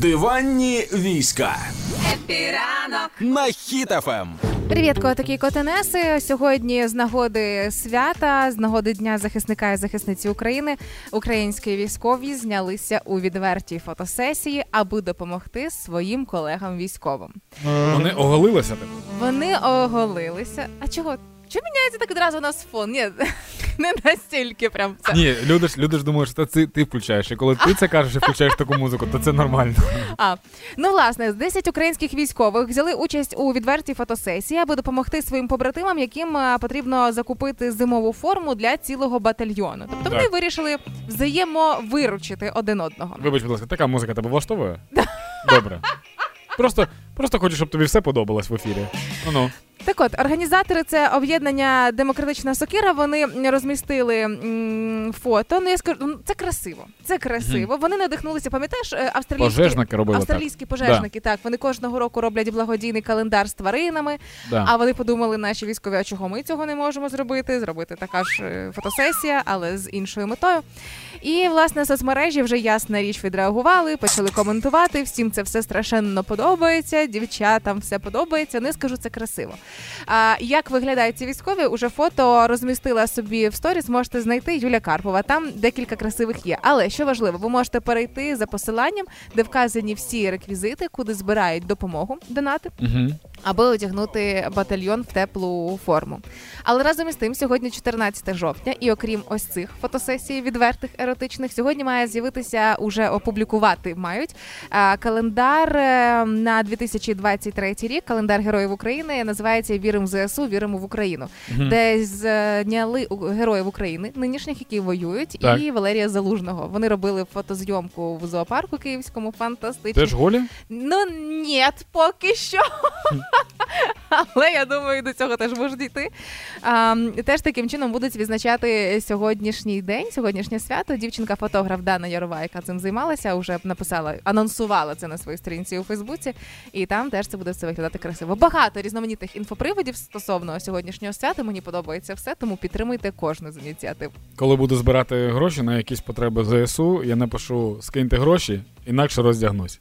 Диванні війська Happy ранок на Хіт FM. Привіт, котики і котенеси. Сьогодні з нагоди свята, з нагоди Дня захисника і захисниці України, українські військові знялися у відвертій фотосесії, аби допомогти своїм колегам військовим. Вони оголилися типу. Вони оголилися. А чого? Чому міняється так одразу у нас фон? Ні, не настільки прям це. Ні, люди ж люди ж думають, що це ти включаєш. І коли ти це кажеш і включаєш таку музику, то це нормально. А ну власне, 10 українських військових взяли участь у відвертій фотосесії, аби допомогти своїм побратимам, яким е, потрібно закупити зимову форму для цілого батальйону. Тобто вони вирішили взаємовиручити один одного. Вибач, будь ласка, така музика тебе влаштовує? Добре. Просто, просто хочу, щоб тобі все подобалось в ефірі. Ну ну. Так от, організатори це об'єднання Демократична Сокира. Вони розмістили м, фото. Ну я скажу, ну, це красиво. Це красиво. Вони надихнулися. Пам'ятаєш, е, австралійські Пожежники робили так. австралійські пожежники. Так. вони кожного року роблять благодійний календар з тваринами. Да. А вони подумали, наші військові, а чого ми цього не можемо зробити? Зробити така ж е, фотосесія, але з іншою метою. І власне соцмережі вже ясна річ відреагували, почали коментувати. Всім це все страшенно подобається. Дівчатам все подобається. Не скажу це красиво. А як виглядають ці військові? Уже фото розмістила собі в сторіс. Можете знайти Юля Карпова. Там декілька красивих є. Але що важливо, ви можете перейти за посиланням, де вказані всі реквізити, куди збирають допомогу донати Угу. Аби одягнути батальйон в теплу форму. Але разом із тим, сьогодні 14 жовтня, і окрім ось цих фотосесій відвертих еротичних, сьогодні має з'явитися уже опублікувати мають календар е, на 2023 рік. Календар героїв України називається Віримо в ЗСУ, віримо в Україну, де зняли героїв України, нинішніх, які воюють, Так. і Валерія Залужного. Вони робили фотозйомку в зоопарку київському. Фантастично. Теж голі? Ну ні, поки що. Але я думаю, до цього теж можуть йти. А, теж таким чином будуть відзначати сьогоднішній день, сьогоднішнє свято. Дівчинка-фотограф Дана Ярова, яка цим займалася, вже написала, анонсувала це на своїй сторінці у Фейсбуці, і там теж це буде все виглядати красиво. Багато різноманітних інфоприводів стосовно сьогоднішнього свята. Мені подобається все, тому підтримуйте кожну з ініціатив. Коли буду збирати гроші на якісь потреби ЗСУ, я напишу скиньте гроші, інакше роздягнусь.